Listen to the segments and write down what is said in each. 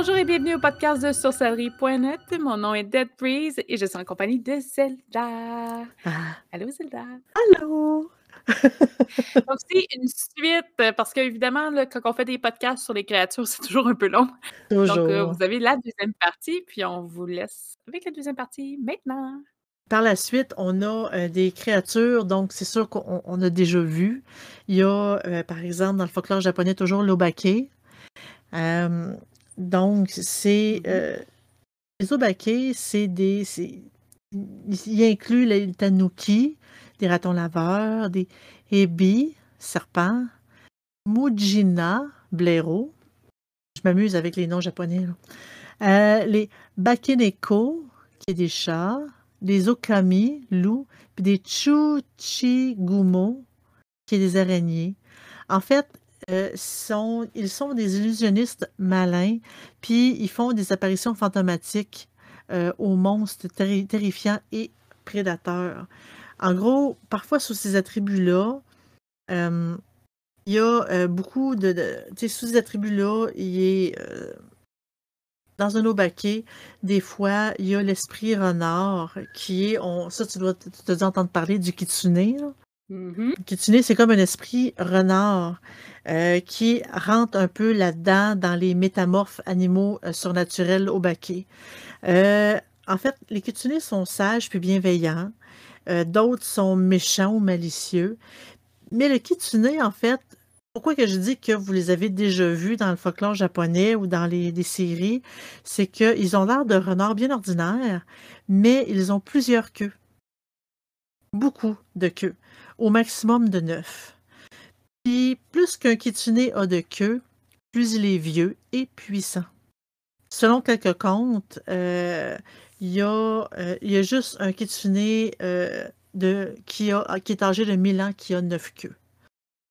Bonjour et bienvenue au podcast de sorcellerie.net. Mon nom est Dead Breeze et je suis en compagnie de Zelda. Ah, Allô Zelda? allô? Donc c'est une suite parce qu'évidemment, quand on fait des podcasts sur les créatures, c'est toujours un peu long. Donc euh, Toujours. vous avez la deuxième partie, puis on vous laisse avec la deuxième partie maintenant. Par la suite, on a euh, des créatures, donc c'est sûr qu'on on a déjà vu. Il y a, euh, par exemple, dans le folklore japonais, toujours l'obake. Donc, c'est. Mhm. euh, les obake, c'est des. Il inclut les tanuki, des ratons laveurs, des ebi, serpents, mujina, blaireaux. Je m'amuse avec les noms japonais. Euh, les bakeneko, qui est des chats, des okami, loups, puis des chuchigumo, qui est des araignées. En fait, euh, ils sont des illusionnistes malins, puis ils font des apparitions fantomatiques euh, aux monstres terri- terrifiants et prédateurs. En gros, parfois sous ces attributs-là, euh, il y a euh, beaucoup de... sous ces attributs-là, il est... euh, dans un obake, des fois, il y a l'esprit renard qui est... On, ça, tu dois entendre parler du kitsune. Le kitsune, c'est comme un esprit renard euh, qui rentre un peu là-dedans dans les métamorphes animaux euh, surnaturels obake. Euh, en fait, les kitsune sont sages puis bienveillants. D'autres sont méchants ou malicieux. Mais le kitsune, en fait, pourquoi que je dis que vous les avez déjà vus dans le folklore japonais ou dans les, les séries, c'est qu'ils ont l'air de renards bien ordinaires, mais ils ont plusieurs queues. Beaucoup de queues. Au maximum de neuf. Puis plus qu'un kitsune a de queue, plus il est vieux et puissant. Selon quelques contes, euh, il y, a, euh, juste un kitsune euh, qui, a, qui est âgé de 1000 ans qui a neuf queues.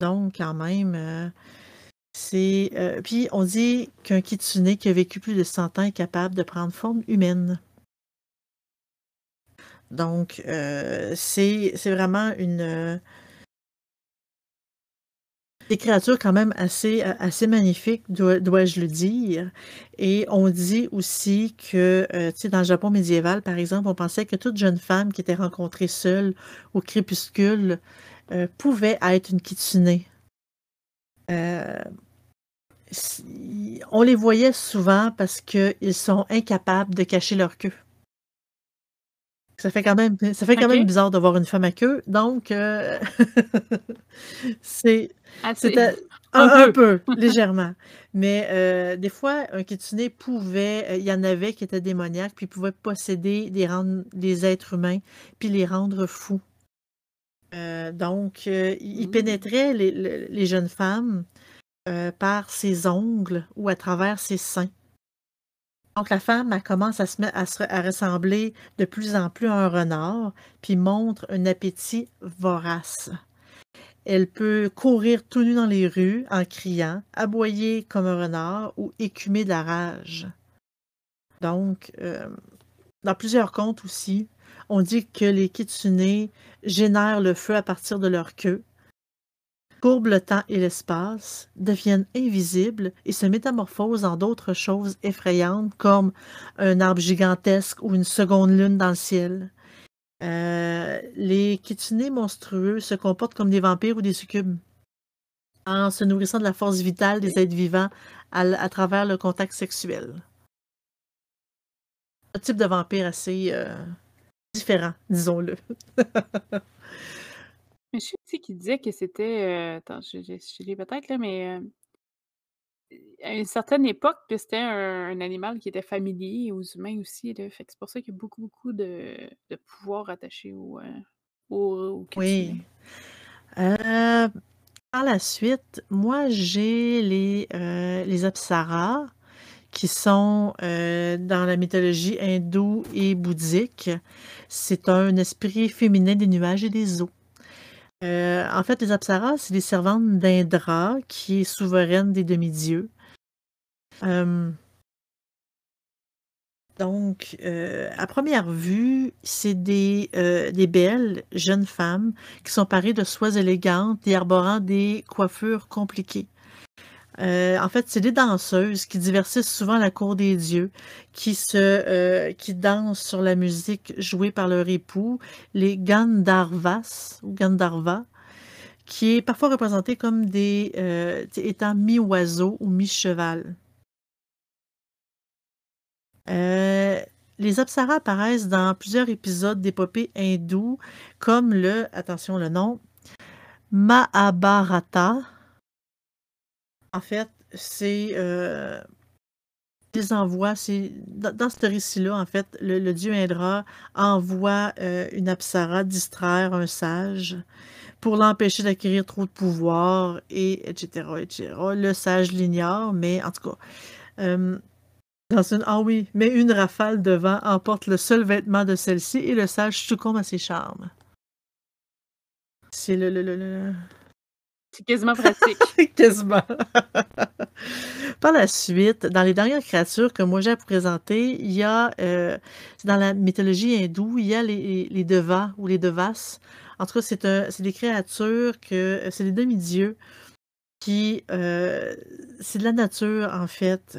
Donc, quand même, euh, c'est. puis, on dit qu'un kitsune qui a vécu plus de 100 ans est capable de prendre forme humaine. Donc, euh, c'est vraiment une. euh, des créatures quand même assez, euh, assez magnifiques, dois- dois-je le dire. Et on dit aussi que, tu sais, dans le Japon médiéval, par exemple, on pensait que toute jeune femme qui était rencontrée seule au crépuscule pouvait être une kitsune. On les voyait souvent parce qu'ils sont incapables de cacher leur queue. Ça fait quand même, ça fait quand Ok. même bizarre de voir une femme à queue. Donc, euh, c'est Ah, Un peu, légèrement. Mais euh, des fois, un kitsune pouvait, euh, il y en avait qui étaient démoniaques, puis pouvait posséder des, êtres humains, puis les rendre fous. Euh, donc, il il Mm. pénétrait les, le- les jeunes femmes par ses ongles ou à travers ses seins. Donc, la femme, commence à, se ressembler de plus en plus à un renard, puis montre un appétit vorace. Elle peut courir tout nu dans les rues en criant, aboyer comme un renard ou écumer de la rage. Donc, euh, dans plusieurs contes aussi, on dit que les kitsune génèrent le feu à partir de leur queue, courbent le temps et l'espace, deviennent invisibles et se métamorphosent en d'autres choses effrayantes comme un arbre gigantesque ou une seconde lune dans le ciel. Euh, les kitsune monstrueux se comportent comme des vampires ou des succubes en se nourrissant de la force vitale des êtres vivants à travers le contact sexuel. Un type de vampire assez euh, différent, disons-le. Je sais aussi qu'il disait que c'était. euh, attends, je, je, je l'ai peut-être là, mais euh, à une certaine époque, que c'était un, un animal qui était familier aux humains aussi. Là, fait que c'est pour ça qu'il y a beaucoup, beaucoup de, de pouvoir attaché au, euh, au. Oui. Euh, par la suite, moi, j'ai les, euh, les apsaras qui sont euh, dans la mythologie hindoue et bouddhique. C'est un esprit féminin des nuages et des eaux. Euh, en fait, les apsaras, c'est les servantes d'Indra, qui est souveraine des demi-dieux. Euh, donc, euh, à première vue, c'est des, des belles jeunes femmes qui sont parées de soies élégantes et arborant des coiffures compliquées. Euh, en fait, c'est des danseuses qui divertissent souvent la cour des dieux, euh, qui dansent sur la musique jouée par leur époux, les Gandharvas ou Gandharva, qui est parfois représenté comme des euh, étant mi-oiseau ou mi-cheval. les apsaras apparaissent dans plusieurs épisodes d'épopées hindoues, comme le, attention le nom, Mahabharata. En fait, c'est euh, des envois, c'est dans, ce récit-là, en fait, le, dieu Indra envoie euh, une apsara distraire un sage pour l'empêcher d'acquérir trop de pouvoir, et etc.. Le sage l'ignore, mais en tout cas, euh, dans une, ah oui, mais une rafale de vent emporte le seul vêtement de celle-ci et le sage succombe à ses charmes. C'est le, C'est quasiment pratique. quasiment. Par la suite, dans les dernières créatures que moi j'ai à présenter, il y a, euh, dans la mythologie hindoue, il y a les, devas ou les devas. En tout cas, c'est des créatures que, c'est des demi-dieux qui, euh, c'est de la nature, en fait.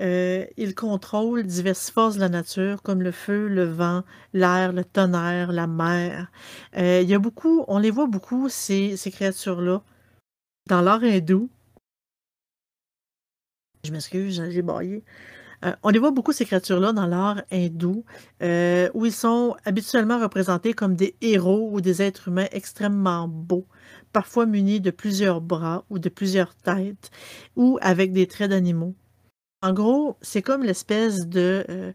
Euh, ils contrôlent diverses forces de la nature, comme le feu, le vent, l'air, le tonnerre, la mer. Euh, il y a beaucoup, on les voit beaucoup, ces créatures-là, dans l'art hindou. Je m'excuse, j'ai baillé. on les voit beaucoup, ces créatures-là, dans l'art hindou, où ils sont habituellement représentés comme des héros ou des êtres humains extrêmement beaux, parfois munis de plusieurs bras ou de plusieurs têtes, ou avec des traits d'animaux. En gros, c'est comme l'espèce de... Euh,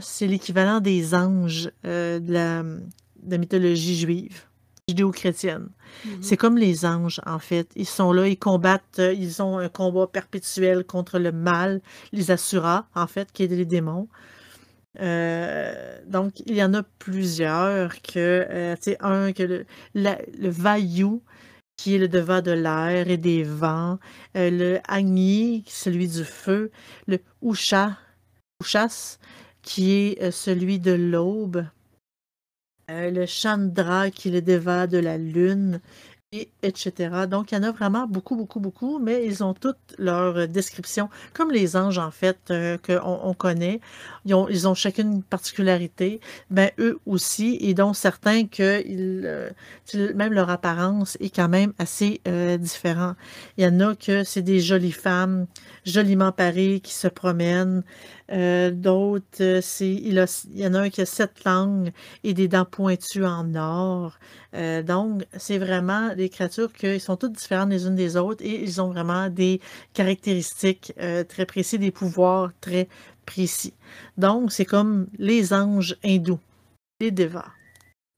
c'est l'équivalent des anges euh, de, la, mythologie juive, judéo-chrétienne. Mm-hmm. C'est comme les anges, en fait. Ils sont là, ils combattent, euh, ils ont un combat perpétuel contre le mal, les asuras, en fait, qui est les démons. Euh, donc, il y en a plusieurs que, euh, tu sais, un, que le, le Vayu, qui est le devant de l'air et des vents, euh, le Agni, celui du feu, le Usha, Ushas, qui est celui de l'aube, le Chandra, qui le devant de la lune, etc. Donc, il y en a vraiment beaucoup, beaucoup, beaucoup, mais ils ont toutes leur description, comme les anges, en fait, euh, qu'on on connaît. Ils ont, chacune une particularité, ben, eux aussi, et dont certains que ils, euh, même leur apparence est quand même assez euh, différente. Il y en a que c'est des jolies femmes, joliment parées, qui se promènent. D'autres, c'est il, il, y en a un qui a sept langues et des dents pointues en or. donc, c'est vraiment des créatures qui sont toutes différentes les unes des autres et ils ont vraiment des caractéristiques très précises, des pouvoirs très précis. Donc, c'est comme les anges hindous, les devas.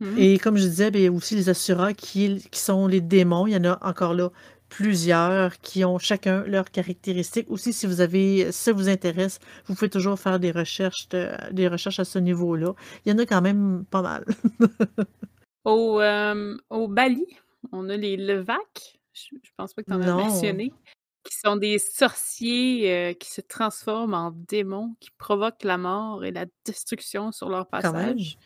Mmh. Et comme je disais, bien, aussi les Asuras qui, qui sont les démons. Il y en a encore là plusieurs qui ont chacun leurs caractéristiques. Aussi, si vous avez, ça vous intéresse, vous pouvez toujours faire des recherches, des recherches à ce niveau-là. Il y en a quand même pas mal. au, euh, au Bali, on a les Levaques. Je, je pense pas que tu en as mentionné qui sont des sorciers euh, qui se transforment en démons, qui provoquent la mort et la destruction sur leur passage.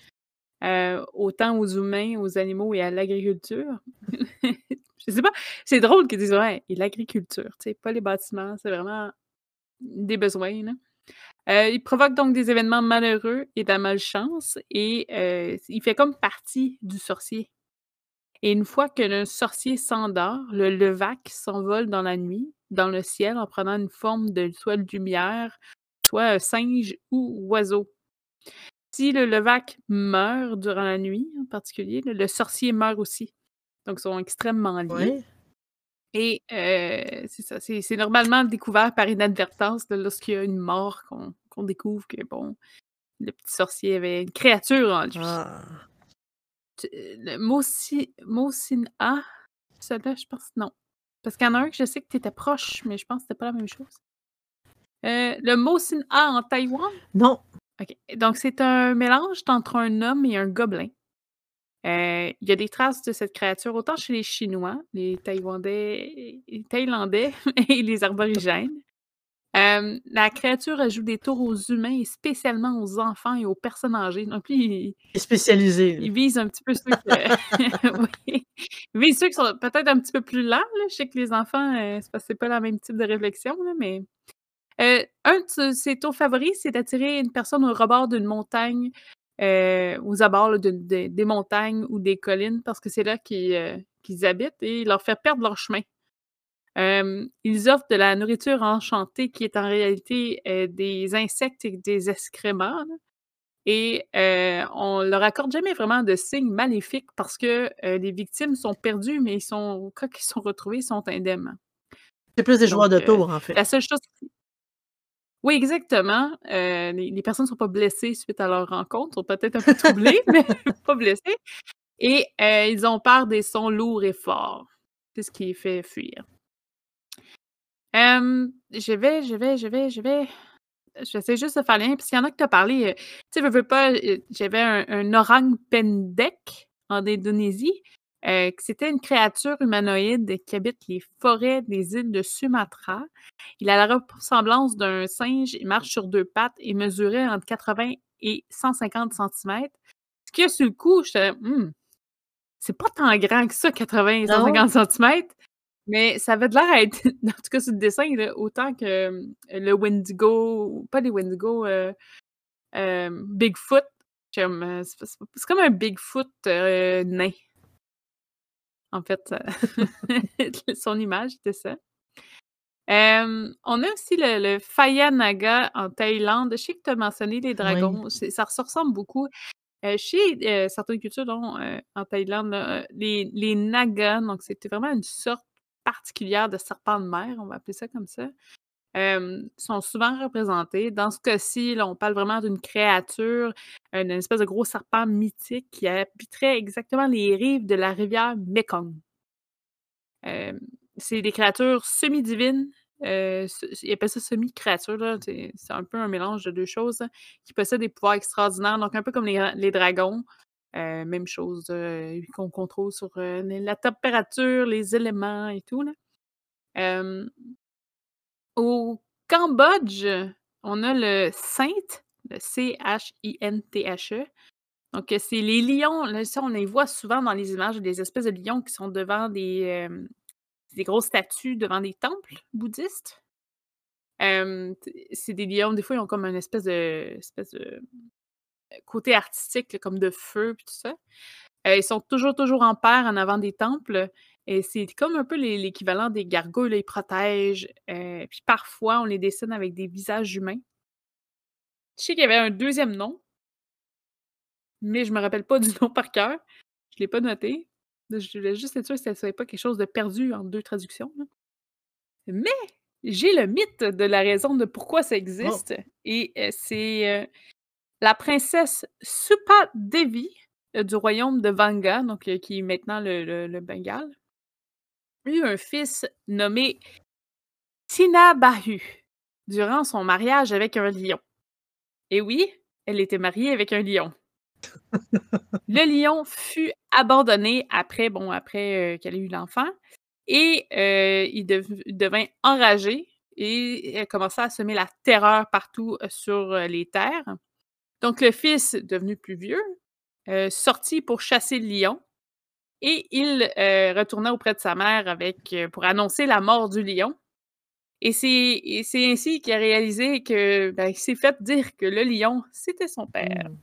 Euh, autant aux humains, aux animaux et à l'agriculture. je sais pas, c'est drôle qu'ils disent ouais, et l'agriculture, tu sais, pas les bâtiments, c'est vraiment des besoins. Euh, il provoque donc des événements malheureux et de la malchance et il fait comme partie du sorcier. Et une fois que sorcier s'endort, le levaque s'envole dans la nuit dans le ciel en prenant une forme de soit lumière, soit singe ou oiseau. Si le levaque meurt durant la nuit, en particulier, le, sorcier meurt aussi. Donc, ils sont extrêmement liés. Et euh, c'est ça, c'est normalement découvert par inadvertance lorsqu'il y a une mort qu'on découvre que, bon, le petit sorcier avait une créature en lui. Ah. Le Mosina, ça là, je pense, non. Parce qu'il y en a un que je sais que tu étais proche, mais je pense que c'était pas la même chose. Euh, le mot A en Taïwan? Non. OK. Donc, c'est un mélange entre un homme et un gobelin. Euh, il y a des traces de cette créature autant chez les Chinois, les Taïwanais, les Thaïlandais et les Aborigènes. Hem, la créature ajoute des tours aux humains et spécialement aux enfants et aux personnes âgées. Donc lui, il est spécialisé, là. il vise un petit peu ceux que oui, il vise ceux qui sont peut-être un petit peu plus lents, là. Je sais que les enfants, heu, c'est c'est pas le même type de réflexion, là, mais heu, un de ses tours favoris, c'est d'attirer une personne au rebord d'une montagne, heu, aux abords, là, de de des montagnes ou des collines parce que c'est là qu'ils, qu'ils habitent et leur faire perdre leur chemin. Hem, ils offrent de la nourriture enchantée qui est en réalité, des insectes et des excréments, là et on leur accorde jamais vraiment de signes maléfiques parce que, les victimes sont perdues, mais ils sont quand ils sont retrouvés, ils sont indemnes. C'est plus des joueurs de heu, tours, en fait. la seule chose qui oui, exactement, heu, les personnes sont pas blessées suite à leur rencontre, sont peut-être un peu troublées, mais pas blessées et heu, ils ont peur des sons lourds et forts. C'est ce qui les fait fuir. Hem, je vais je vais je vais je vais j'essaie juste de faire lien parce qu'il y en a tu as parlé, heu, tu sais, veux, veux pas, j'avais un orang pendek en Indonésie, que c'était une créature humanoïde qui habite les forêts des îles de Sumatra. Il a la ressemblance d'un singe, il marche sur 2 pattes et mesurait entre 80 et 150 centimètres. Ce que sur le coup, j'étais: «Mmh, c'est pas tant grand que ça 80 et Non? 150 centimètres», mais ça avait de l'air à être en tout cas sur le dessin là, autant que, hem, le Wendigo pas les Wendigo, heu, hem, Bigfoot, c'est comme un Bigfoot, nain. En fait, son image, c'était ça. On a aussi le le Phaya Naga en Thaïlande. Je sais que tu as mentionné les dragons, ça se ressemble beaucoup. Heu, chez, heu, certaines cultures, en Thaïlande, là, les les Nagas, donc c'était vraiment une sorte particulière de serpent de mer, on va appeler ça comme ça, sont souvent représentés. Dans ce cas-ci, on parle vraiment d'une créature, une espèce de gros serpent mythique qui habiterait exactement les rives de la rivière Mékong. Hem, c'est des créatures semi-divines, se ils appellent ça semi-créatures, c'est un peu un mélange de 2 choses, qui possèdent des pouvoirs extraordinaires, donc un peu comme les ra les dragons. Heu, même chose, heu, qu'on contrôle sur, la température, les éléments et tout, au Cambodge, on a le Sint, le C-H-I-N-T-H-E. Donc, heu, c'est les lions, là, ça, on les voit souvent dans les images, des espèces de lions qui sont devant des, hem, des grosses statues devant des temples bouddhistes. C'est des lions, des fois, ils ont comme un espèce de espèce de, heu, côté artistique, comme de feu puis tout ça. Ils sont toujours, toujours en paire en avant des temples et c'est comme un peu l'é l'équivalent des gargouilles, ils protègent, puis parfois on les dessine avec des visages humains. Je sais qu'il y avait un 2e nom mais je me rappelle pas du nom par cœur. Je l'ai pas noté. Je voulais juste être sûre que ça soit pas quelque chose de perdu entre 2 traductions, là. Mais j'ai le mythe de la raison de pourquoi ça Oh! existe et heu, c'est, heu, la princesse Supa-Devi, heu, du royaume de Vanga, donc qui est maintenant le le le Bengale eut un fils nommé Tinabahu durant son mariage avec un lion. Et oui, elle était mariée avec un lion. Le lion fut abandonné après, bon, après, heu, qu'elle ait eu l'enfant et heu, il dev il devint enragé et elle commença à semer la terreur partout, sur, les terres. Donc le fils, devenu plus vieux, sortit pour chasser le lion et il, retourna auprès de sa mère pour annoncer la mort du lion et c'est ainsi qu'il a réalisé que, ben, il s'est fait dire que le lion, c'était son père. Mmh.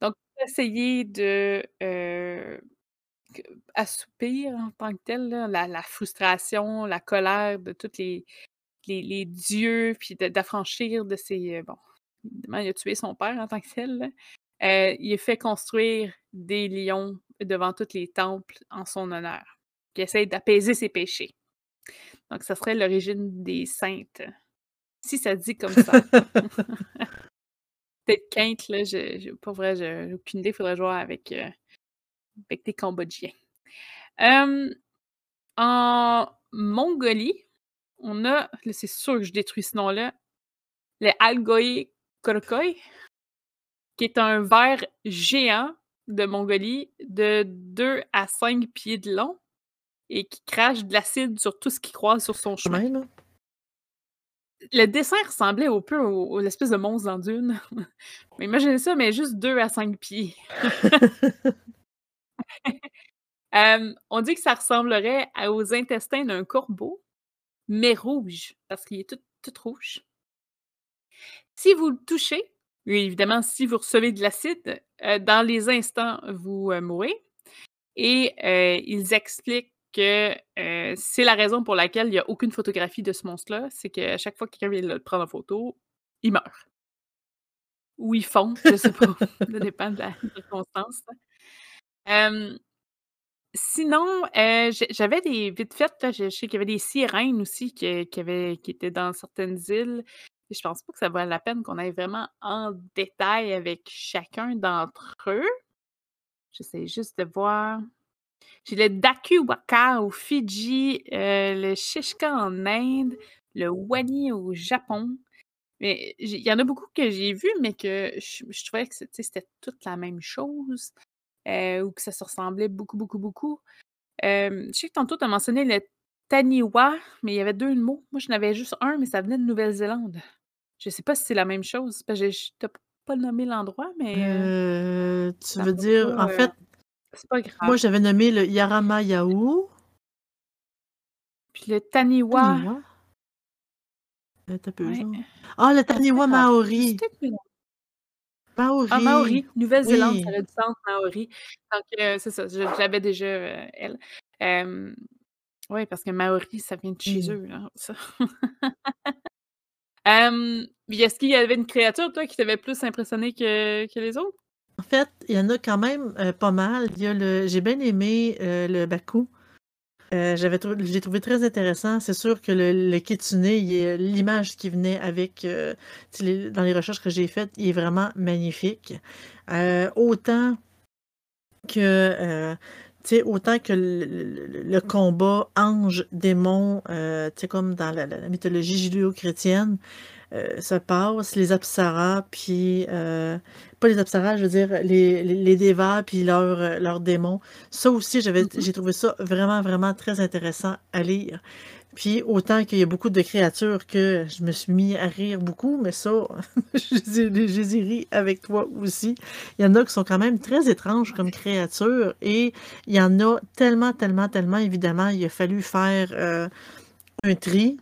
Donc essayer de, que assoupir en tant que tel, là, la la frustration, la colère de toutes les les les dieux, puis d'affranchir de ses, heu, bon, évidemment, il a tué son père en tant que tel, là. Heu, il a fait construire des lions devant tous les temples en son honneur, qui essaie d'apaiser ses péchés. Donc ça serait l'origine des saintes, si ça dit comme ça. Peut-être qu'Inde, là, je je pour vrai, j'ai aucune idée, il faudrait jouer avec, heu, avec des Cambodgiens. En Mongolie, on a là, c'est sûr que je détruis ce nom-là, le Algoï Kolokoi qui est un ver géant de Mongolie de 2 à 5 pieds de long et qui crache de l'acide sur tout ce qu'il croise sur son chemin. même, le dessin ressemblait au peu au aux espèces de monstres dans Dune. Mais imaginez ça, mais juste 2 à 5 pieds. Hem, on dit que ça ressemblerait à aux intestins d'un corbeau, mais rouge, parce qu'il est tout tout rouge. Si vous le touchez, oui, évidemment, si vous recevez de l'acide, heu, dans les instants, vous, heu, mourrez et ils expliquent que, heu, c'est la raison pour laquelle il y a aucune photographie de ce monstre-là, c'est qu'à chaque fois que quelqu'un vient le prendre en photo, il meurt. Ou il fond, je sais pas, ça dépend de la circonstance, sinon, j'ai j'avais des vite fait, je sais qu'il y avait des sirènes aussi qui étaient dans certaines îles. Je pense pas que ça vaille la peine qu'on aille vraiment en détail avec chacun d'entre eux. J'essaie juste de voir. J'ai le Daku Waka aux Fidji, heu, le Shishka en Inde, le Wani au Japon. Mais il y en a beaucoup que j'ai vus, mais que je je trouvais que c'était toute la même chose, heu, ou que ça se ressemblait beaucoup, beaucoup, beaucoup. Hem, je sais que tantôt tu as mentionné le Taniwha, mais il y avait 2 mots. Moi, j'en avais juste 1, mais ça venait de Nouvelle-Zélande. Je sais pas si c'est la même chose, parce que je as pas nommé l'endroit, mais tu veux dire en pas, fait c'est pas moi, grave. j'avais nommé le Yarama-Yahoo. Puis le Taniwha? Attends un peu, Ouais. Ah, le Ah, je Maori! mélan Ah, Maori! Maori, Nouvelle-Zélande, ça Oui. aurait du sens, Maori. Donc heu, c'est ça, l'avais déjà, heu, elle. Ouais, parce que Maori, ça vient de chez Mmh. eux, là, ça. Est-ce qu'il y avait une créature, toi, qui t'avait plus impressionné que que les autres? En fait, il y en a quand même, heu, pas mal. Il le j'ai bien aimé, heu, le Baku. Heu, j'avais trouvé très intéressant. C'est sûr que le le kitsune, l'image qui venait avec, dans les recherches que j'ai faites, il est vraiment magnifique. Autant que, autant que le combat ange-démon, comme dans la la mythologie judéo-chrétienne, heu, se passe, les apsaras, puis, heu, pas les apsaras, je veux dire les les puis leurs, heu, leurs démons. Ça aussi, Mmh mh. j'ai trouvé ça vraiment, vraiment très intéressant à lire. Puis autant qu'il y a beaucoup de créatures que je me suis mis à rire beaucoup, mais ça, je les ai je les ai ris avec toi aussi. Il y en a qui sont quand même très étranges comme créatures et il y en a tellement, tellement, tellement, évidemment, il a fallu faire, un tri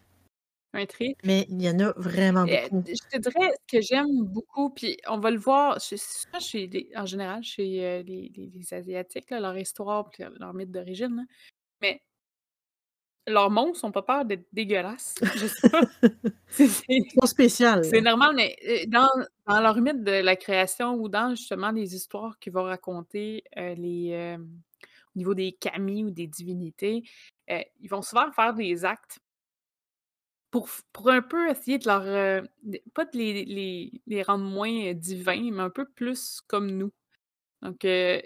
Un tri? mais il y en a vraiment beaucoup. je te dirais, ce que j'aime beaucoup, puis on va le voir souvent chez les en général, chez, heu, les les les asiatiques, là, leur histoire puis leur mythe d'origine, là, mais leurs monstres ont pas peur d'être dégueulasses. Je c'est sont spéciales, c'est normal, mais, heu, dans dans leur mythe de la création ou dans justement les histoires qu'ils vont raconter, heu, les, au niveau des kami ou des divinités, ils vont souvent faire des actes pour pour un peu essayer de leur, heu, d pas de les les les rendre moins, heu, divins, mais un peu plus comme nous. Donc heu,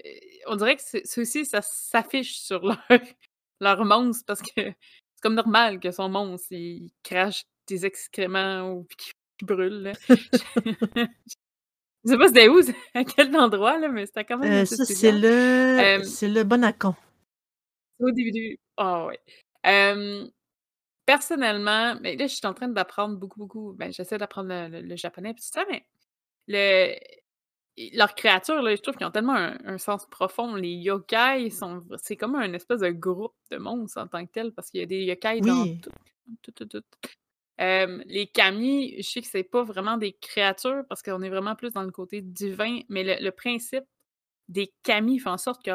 on dirait que c'est ça aussi, ça s'affiche sur leur leur monstre parce que c'est comme normal que son monstre, il crache des excréments ou qu'il brûle, là. Je sais pas c'était où, à quel endroit, là, mais c'était quand même assez ça, c'est le c'est le Bonacon. Au début ah ouais. Personnellement, mais là, je suis en train d'apprendre beaucoup, beaucoup, ben, j'essaie d'apprendre le le le japonais puis tout ça, mais le leurs créatures, là, je trouve qu'ils ont tellement un un sens profond. Les yokai sont c'est comme un espèce de groupe de monstres en tant que tel, parce qu'il y a des yokai dans tout, tout, tout, tout. Les kami, je sais que c'est pas vraiment des créatures parce qu'on est vraiment plus dans le côté divin, mais le le principe des kami fait en sorte que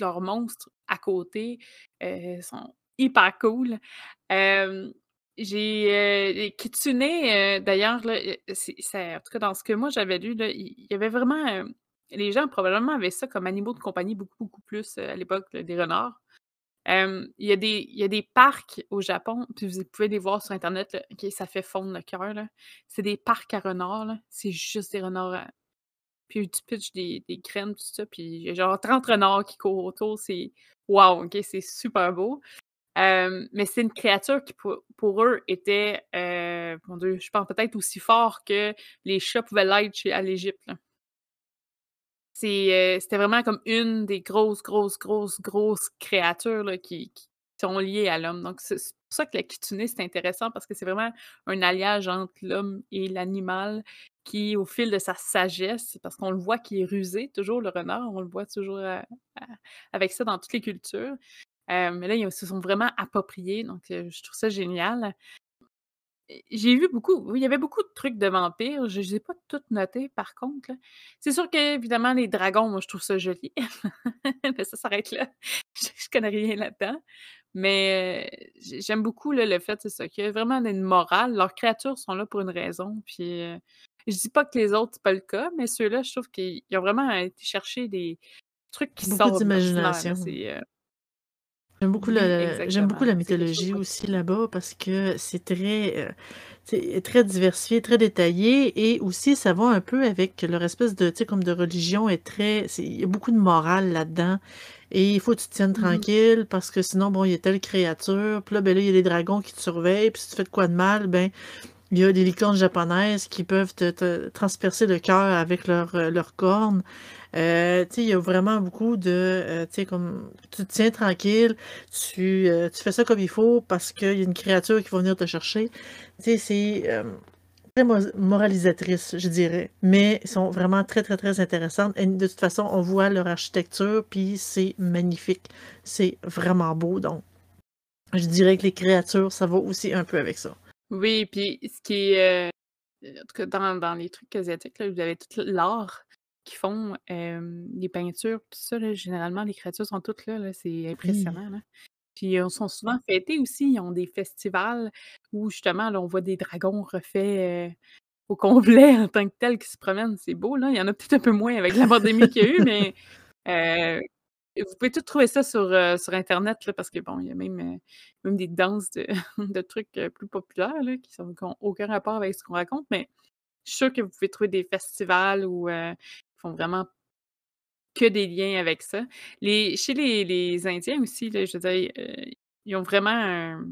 leurs monstres à côté, heu, sont hyper cool. J'ai, heu, les kitsune, heu, d'ailleurs, en tout cas dans ce que moi j'avais lu, là, il y avait vraiment, hem, les gens probablement avaient ça comme animaux de compagnie beaucoup, beaucoup plus, heu, à l'époque, des renards. Il y a des y a des parcs au Japon, puis vous pouvez les voir sur internet, ça fait fondre le cœur. C'est des parcs à renards, c'est juste des renards à puis tu pitches des des graines, tout ça, puis genre 30 renards qui courent autour, c'est wow, OK, c'est super beau. Hem, mais c'est une créature qui pour eux était, heu, mon Dieu, je pense peut-être aussi fort que les chats pouvaient l'être à l'Égypte, heu, c'était vraiment comme une des grosses, grosses, grosses, grosses créatures, qui qui sont liées à l'homme, donc c'est pour ça que la kitsune, c'est intéressant parce que c'est vraiment un alliage entre l'homme et l'animal qui, au fil de sa sagesse, parce qu'on le voit qu'il est rusé, toujours le renard, on le voit toujours, avec ça dans toutes les cultures. Heu, mais là, ils se sont vraiment appropriés, donc je trouve ça génial. J'ai vu beaucoup oui, il y avait beaucoup de trucs de vampires, je les ai pas toutes notées par contre. C'est sûr qu'évidemment les dragons, moi je trouve ça joli, mais ça s'arrête là. Je je connais rien là-dedans, mais j'aime beaucoup là, le fait, c'est ça, qu'il y a vraiment une morale. Leurs créatures sont là pour une raison, puis heu, je dis pas que les autres, c'est pas le cas, mais ceux-là, je trouve qu'ils ont vraiment été chercher des trucs qui Beaucoup sortent d'imagination. c'est, J'aime beaucoup Oui, le j'aime beaucoup la mythologie aussi là-bas parce que c'est très, c'est très diversifié, très détaillé et aussi ça va un peu avec leur espèce de tu sais, comme de religion est très il y a beaucoup de morale là-dedans et il faut que tu te tiennes Mmh mh. tranquille parce que sinon, bon, il y a telle créature, puis là, ben là, il y a les dragons qui te surveillent, puis si tu fais de quoi de mal, ben, il y a des licornes japonaises qui peuvent te te transpercer le cœur avec leurs, heu, leurs cornes. Sais, il y a vraiment beaucoup de, sais, comme tu te tiens tranquille, tu, heu, tu fais ça comme il faut parce qu'il y a une créature qui va venir te chercher. C'est, très moralisatrice, je dirais, mais ils sont vraiment très, très, très intéressantes et de toute façon, on voit leur architecture, puis c'est magnifique. C'est vraiment beau, donc je dirais que les créatures, ça va aussi un peu avec ça. Oui, puis ce qui est, en tout cas dans dans les trucs asiatiques, là, vous avez tout l'art qu'ils font, les peintures, tout ça, là, généralement, les créatures sont toutes là, là, c'est impressionnant, là. Puis, heu, sont souvent fêtés aussi, ils ont des festivals où justement, là, on voit des dragons refaits, au complet en tant que tels qui se promènent, c'est beau, là. Il y en a peut-être un peu moins avec la pandémie qu'il y a eu, mais vous pouvez tout trouver ça sur, sur internet, là, parce que bon, il y a même, même des danses de de trucs, plus populaires, là, qui sont qui ont aucun rapport avec ce qu'on raconte, mais je suis sûre que vous pouvez trouver des festivals ils font vraiment que des liens avec ça. Les chez les les Indiens aussi, là, je veux dire, heu, ils ont vraiment un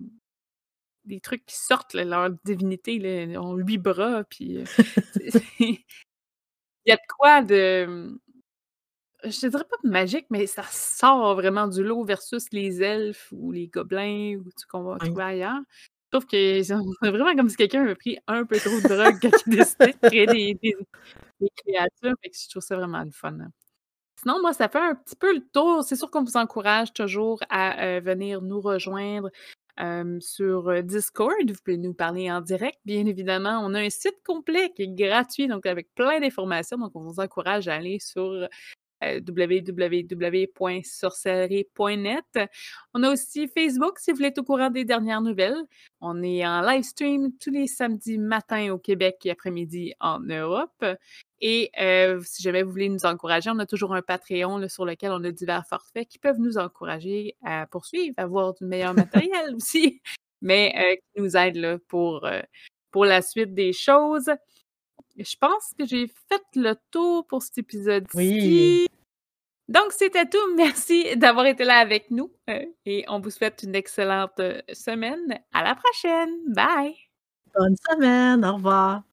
des trucs qui sortent, là, leur divinité, là, ils ont 8 bras, puis, c'est il y a de quoi de, je te dirais pas de magique, mais ça sort vraiment du lot versus les elfes ou les gobelins ou ce qu'on va trouver ailleurs. Je trouve que c'est vraiment comme si quelqu'un avait pris un peu trop de drogue quand il a décidé de créer des créatures, fait que je trouve ça vraiment le fun. Sinon, moi, ça fait un petit peu le tour. C'est sûr qu'on vous encourage toujours à, heu, venir nous rejoindre, hem, sur, heu, Discord. Vous pouvez nous parler en direct, bien évidemment. On a un site complet qui est gratuit, donc avec plein d'informations, donc on vous encourage à aller sur, www.sorcellerie.net. On a aussi Facebook si vous voulez être au courant des dernières nouvelles. On est en live stream tous les samedis matins au Québec et après-midi en Europe et heu, si jamais vous voulez nous encourager, on a toujours un Patreon, sur lequel on a divers forfaits qui peuvent nous encourager à poursuivre, à avoir du meilleur matériel aussi, mais heu, qui nous aident, là, pour la suite des choses. Je pense que j'ai fait le tour pour cet Oui. épisode-ci. Donc c'était tout. Merci d'avoir été là avec nous, heu, et on vous souhaite une excellente, heu, semaine. À la prochaine. Bye. Bonne semaine. Au revoir.